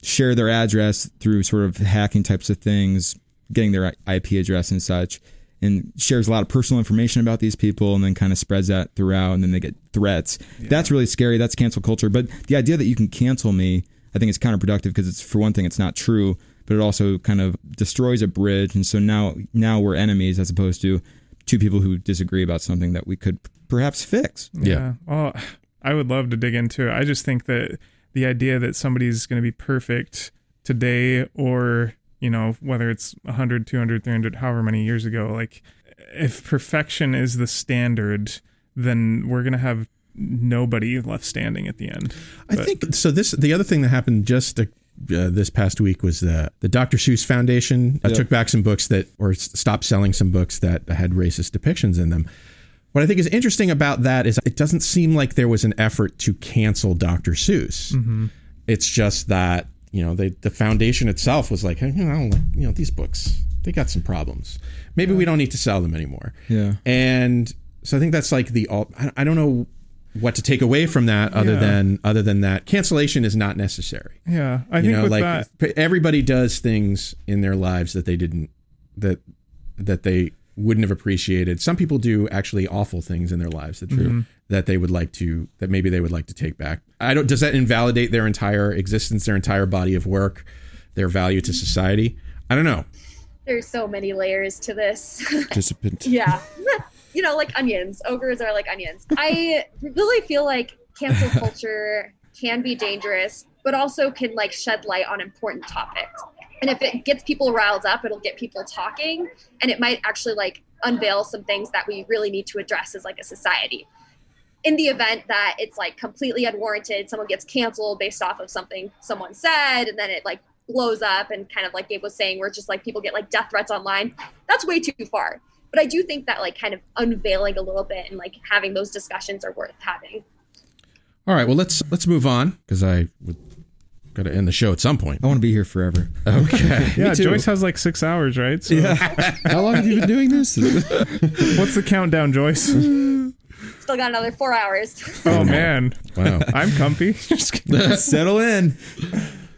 share their address through sort of hacking types of things, getting their IP address and such, and shares a lot of personal information about these people and then kind of spreads that throughout and then they get threats. That's really scary. That's cancel culture. But the idea that you can cancel me, I think is counterproductive because it's for one thing, it's not true, but it also kind of destroys a bridge. And so now now we're enemies as opposed to two people who disagree about something that we could perhaps fix. Yeah. Well, I would love to dig into it. I just think that the idea that somebody's going to be perfect today or, you know, whether it's 100, 200, 300, however many years ago, like if perfection is the standard, then we're going to have nobody left standing at the end. I think so. This the other thing that happened just uh, uh, this past week was the the Dr. Seuss Foundation uh, Yeah. took back some books that or stopped selling some books that had racist depictions in them. What I think is interesting about that is it doesn't seem like there was an effort to cancel Dr. Seuss. It's just that you know they, the foundation itself was like, hey, you know, like, you know, these books they got some problems. Maybe we don't need to sell them anymore. Yeah. And so I think that's like the all. I I don't know what to take away from that other Yeah. than other than that cancellation is not necessary. Yeah, I you think know, with like that, everybody does things in their lives that they didn't that that they wouldn't have appreciated. Some people do actually awful things in their lives that mm-hmm. true that they would like to that maybe they would like to take back. I don't does that invalidate their entire existence, their entire body of work, their value to society? I don't know. There's so many layers to this. Participant. [laughs] yeah. You know, like onions. Ogres are like onions. I really feel like cancel [laughs] culture can be dangerous, but also can like shed light on important topics. And if it gets people riled up, it'll get people talking and it might actually like unveil some things that we really need to address as like a society. In the event that it's like completely unwarranted, someone gets canceled based off of something someone said, and then it like blows up and kind of like Gabe was saying, where it's just like people get like death threats online. That's way too far but I do think that like kind of unveiling a little bit and like having those discussions are worth having. All right, well let's let's move on because I would got to end the show at some point. I want to be here forever. Okay. [laughs] yeah, too. Joyce has like six hours, right? So [laughs] How long have you been doing this? [laughs] what's the countdown, Joyce? Still got another four hours. Oh man, Wow. I'm comfy. Just. Settle in.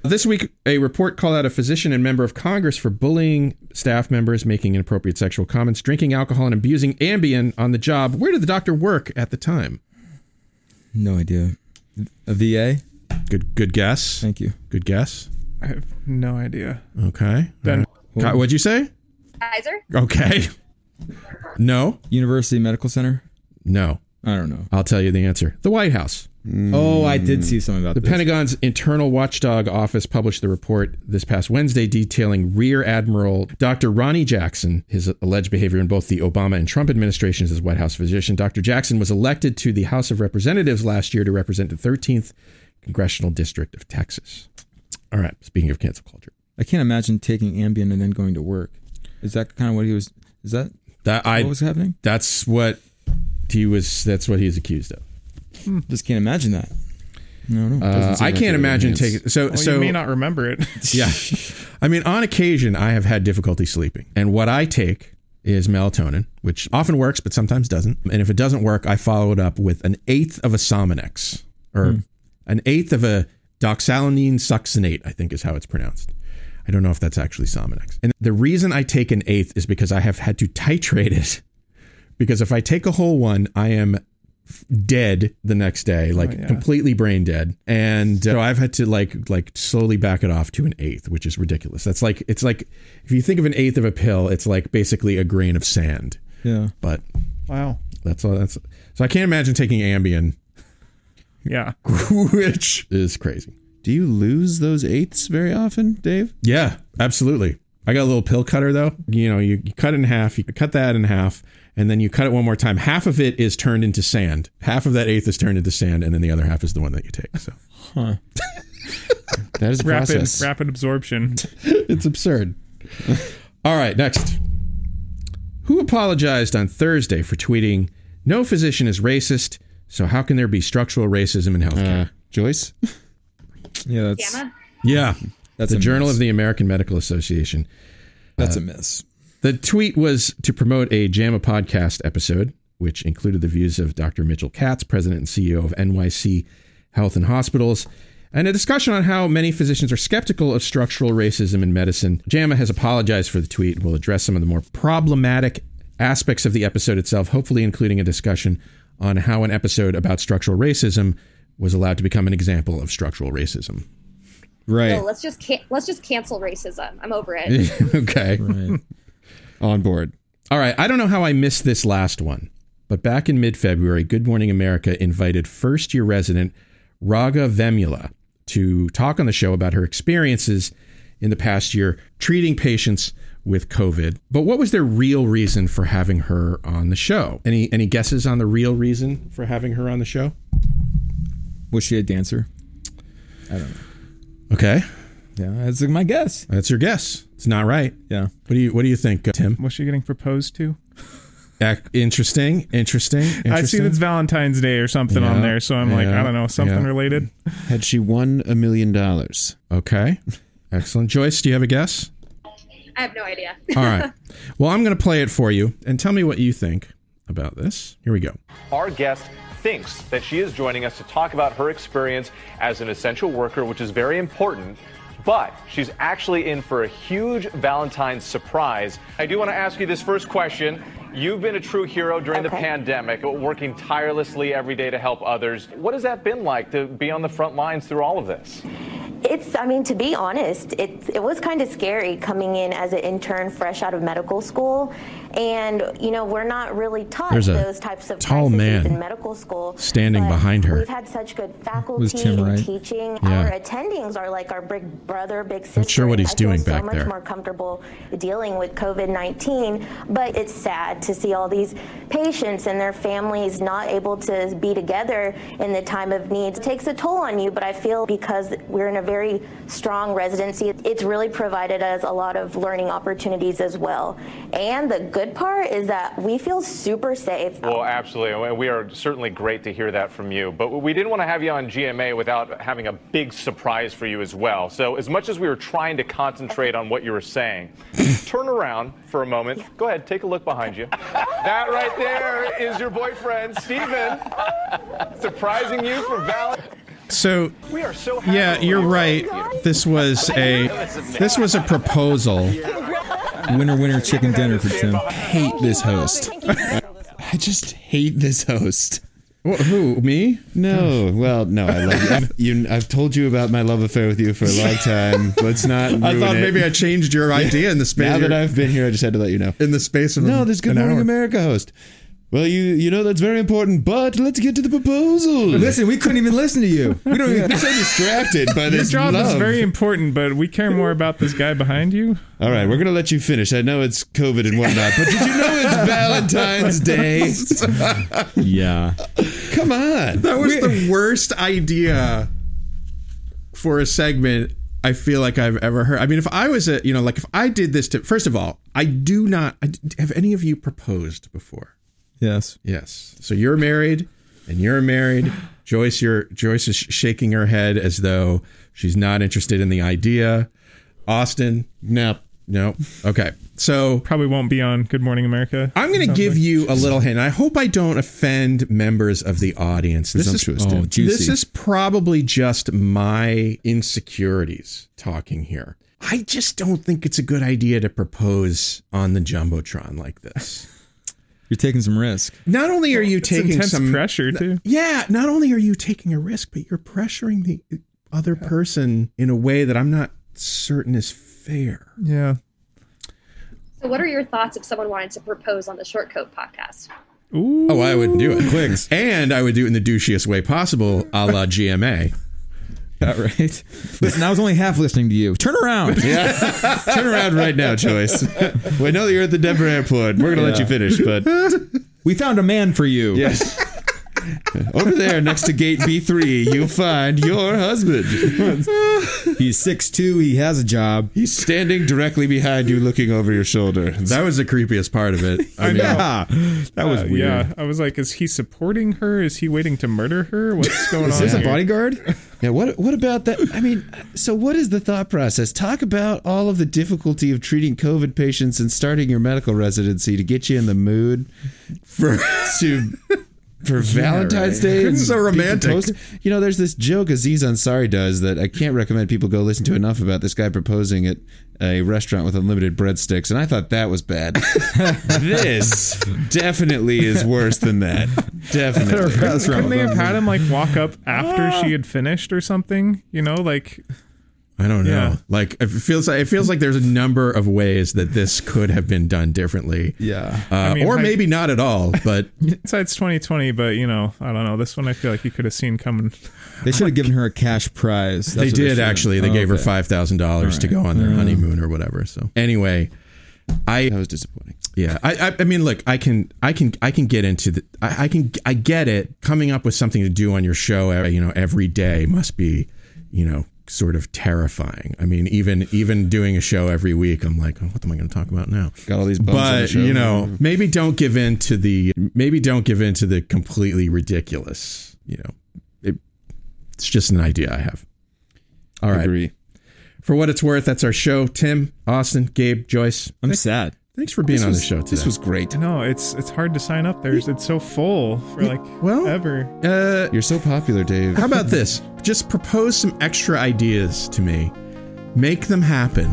This week, a report called out a physician and member of Congress for bullying staff members, making inappropriate sexual comments, drinking alcohol, and abusing Ambien on the job. Where did the doctor work at the time? No idea. A VA? Good, good guess. Thank you. Good guess. I have no idea. Okay. Then Ka- What'd you say? Kaiser? Okay. No. University Medical Center? No. I don't know. I'll tell you the answer. The White House. Mm. Oh, I did see something about The this. Pentagon's internal watchdog office published the report this past Wednesday detailing Rear Admiral Dr. Ronnie Jackson, his alleged behavior in both the Obama and Trump administrations as White House physician. Dr. Jackson was elected to the House of Representatives last year to represent the 13th Congressional District of Texas. All right, speaking of cancel culture. I can't imagine taking Ambien and then going to work. Is that kind of what he was? Is that That I what was happening? that's what he was. That's what he's accused of. Just can't imagine that. No, no. Uh, I can't imagine taking. So Well, so you may not remember it. [laughs] yeah. I mean, on occasion, I have had difficulty sleeping, and what I take is melatonin, which often works, but sometimes doesn't. And if it doesn't work, I follow it up with an eighth of a Sominex, or an eighth of a doxylamine succinate. I think is how it's pronounced. I don't know if that's actually Sominex. And the reason I take an eighth is because I have had to titrate it. [laughs] Because if I take a whole one, I am dead the next day, like yeah. completely brain dead. And uh, so I've had to like like slowly back it off to an eighth, which is ridiculous. That's like it's like if you think of an eighth of a pill, it's like basically a grain of sand. Yeah. But wow. that's all. That's so I can't imagine taking Ambien, Yeah. [laughs] which is crazy. Do you lose those eighths very often, Dave? Yeah, absolutely. I got a little pill cutter though. You know, you, you cut it in half, you cut that in half, and then you cut it one more time. Half of it is turned into sand. Half of that eighth is turned into sand, and then the other half is the one that you take. So huh. [laughs] That is Rapid process. rapid absorption. [laughs] it's absurd. All right, next. Who apologized on Thursday for tweeting, No physician is racist, so how can there be structural racism in healthcare? Uh, Joyce? [laughs] Yeah, that's yeah. that's the a Journal miss. of the American Medical Association. That's a miss. The tweet was to promote a JAMA podcast episode, which included the views of Dr. Mitchell Katz, president and CEO of NYC Health and Hospitals, and a discussion on how many physicians are skeptical of structural racism in medicine. JAMA has apologized for the tweet and will address some of the more problematic aspects of the episode itself, hopefully including a discussion on how an episode about structural racism was allowed to become an example of structural racism. Right. No, let's just can- let's just cancel racism. I'm over it. [laughs] okay. right. On board. All right, I don't know how I missed this last one, but back in mid February, Good Morning America invited first year resident Raga Vemula to talk on the show about her experiences in the past year treating patients with COVID. But what was their real reason for having her on the show? Any any guesses on the real reason for having her on the show? Was she a dancer? I don't know. Okay, Yeah, that's my guess. that's your guess. It's not right. Yeah. What do you what do you think, uh, Tim? Was she getting proposed to? Ac- Interesting, interesting. interesting. [laughs] I see it's Valentine's Day or something on there, so I'm like, I don't know, something yeah. related. Had she won a million dollars? Okay, excellent. Joyce, do you have a guess? I have no idea. All right. [laughs] Well, I'm going to play it for you and tell me what you think about this. Here we go. Our guest thinks that she is joining us to talk about her experience as an essential worker, which is very important. But she's actually in for a huge Valentine's surprise. I do want to ask you this first question. You've been a true hero during the pandemic, working tirelessly every day to help others. What has that been like to be on the front lines through all of this? It's, I mean, to be honest, it, it was kind of scary coming in as an intern fresh out of medical school. And, you know, we're not really taught There's those types of tall man in medical school. standing behind her. We've had such good faculty Was Tim and right? teaching. Yeah. Our attendings are like our big brother, big sister. Not sure what he's doing so back much there. more comfortable dealing with COVID 19. But it's sad to see all these patients and their families not able to be together in the time of need. It takes a toll on you, but I feel because we're in a very strong residency, it's really provided us a lot of learning opportunities as well. And the good part is that we feel super safe. Well, absolutely. and We are certainly great to hear that from you. But we didn't want to have you on GMA without having a big surprise for you as well. So, as much as we were trying to concentrate on what you were saying, [laughs] turn around for a moment. Go ahead, take a look behind you. that right there is your boyfriend, Steven, surprising you for Valentine's. So, We are so happy yeah, you're you. right. Oh this was a this was a proposal. Winner, winner, chicken dinner for Tim. Hate this host. I just hate this host. Wh- Who me? No, well, no, I love you. I've, [laughs] you. I've told you about my love affair with you for a long time. Let's not. I thought it. maybe I changed your idea in the space. Now that I've been here, I just had to let you know. in the space of No, a- this Good Morning hour. America host. Well, you you know that's very important, but let's get to the proposal. Listen, we couldn't even listen to you. We don't even. [laughs] I'm so distracted by this. Your this job love. is very important, but we care more about this guy behind you. All right, we're gonna let you finish. I know it's COVID and whatnot, but did you know it's [laughs] Valentine's Day? [laughs] Yeah. Come on. That was the worst idea for a segment I feel like I've ever heard. I mean, if I was a, you know, like if I did this to, first of all, I do not. I, have any of you proposed before? Yes. Yes. So you're married, and you're married. [laughs] Joyce, you're Joyce is shaking her head as though she's not interested in the idea. Austin, no, no. Okay. So probably won't be on Good Morning America. I'm going to give like. you a little hint. I hope I don't offend members of the audience. This is, Oh, juicy. this is probably just my insecurities talking here. I just don't think it's a good idea to propose on the jumbotron like this. You're taking some risk. Not only are you It's taking intense some pressure too. Yeah, not only are you taking a risk, but you're pressuring the other person in a way that I'm not certain is fair. Yeah. So, what are your thoughts if someone wanted to propose on the Short Coat podcast? Ooh. Oh, I would do it. Quick. And I would do it in the douchiest way possible, a la GMA. Yeah, right. Listen, I was only half listening to you. Turn around. Yeah. [laughs] Turn around right now, Joyce. we know that you're at the Denver airport. We're going to let you finish, but We found a man for you. yes. Over there next to gate B3, you'll find your husband. He's 6'2", he has a job. He's standing directly behind you, looking over your shoulder. That was the creepiest part of it. [laughs] I mean, Yeah. That was Uh, weird. Yeah, I was like, is he supporting her? Is he waiting to murder her? What's [laughs] going Is on? this a bodyguard? Yeah, what what about that? I mean, so what is the thought process? Talk about all of the difficulty of treating COVID patients and starting your medical residency to get you in the mood for to for Valentine's right. Day. [laughs] and So people romantic. post- You know, there's this joke Aziz Ansari does that I can't recommend people go listen to enough about this guy proposing at a restaurant with unlimited breadsticks, and I thought that was bad. [laughs] this definitely is worse than that. Definitely. Couldn't they have had him like walk up after she had finished or something? You know, like I don't know. Yeah. Like it feels like it feels like there's a number of ways that this could have been done differently. Yeah. Uh, I mean, or like- maybe not at all, but [laughs] it's 2020, but you know, I don't know. This one I feel like you could have seen coming. They should have given her a cash prize. That's they did should have. actually. They Oh, gave her okay. five thousand dollars to go on their Yeah. honeymoon or whatever. So anyway, I That was disappointing. yeah, I, I I mean, look, I can I can I can get into the I, I can I get it. Coming up with something to do on your show, uh, you know, every day must be, you know, sort of terrifying. I mean, even even doing a show every week, I'm like, oh, what am I going to talk about now? Got all these on the But show. you know, maybe don't give in to the maybe don't give in to the completely ridiculous. You know, it, it's just an idea I have. All right. Agree. For what it's worth, that's our show. Tim, Austin, Gabe, Joyce. I'm sad. Thanks for being This on was- the show today. This was great. No, it's it's hard to sign up. There's it's so full for like well, ever. Uh, You're so popular, Dave. how about this? Just propose some extra ideas to me. Make them happen.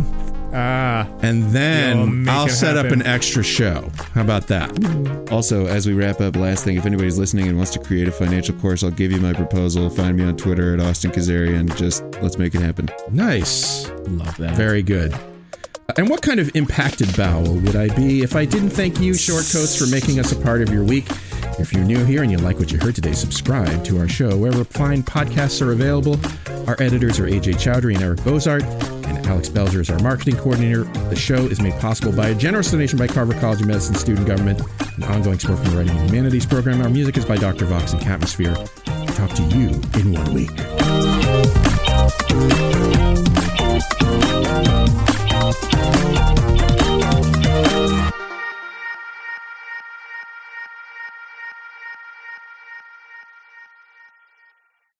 Ah, And then I'll it set up an extra show. How about that? Also, as we wrap up, last thing, if anybody's listening and wants to create a financial course, I'll give you my proposal. Find me on Twitter at Austin Kazarian. Just let's make it happen. Nice. Love that. Very good. And what kind of impacted bowel would I be if I didn't thank you, Shortcoats, for making us a part of your week? If you're new here and you like what you heard today, subscribe to our show wherever fine podcasts are available. Our editors are AJ Chowdhury and Eric Bozart, and Alex Belzer is our marketing coordinator. The show is made possible by a generous donation by Carver College of Medicine student government, and ongoing support from the Writing and Humanities program. Our music is by Dr. Vox and Catmosphere. Talk to you in one week. Thank you.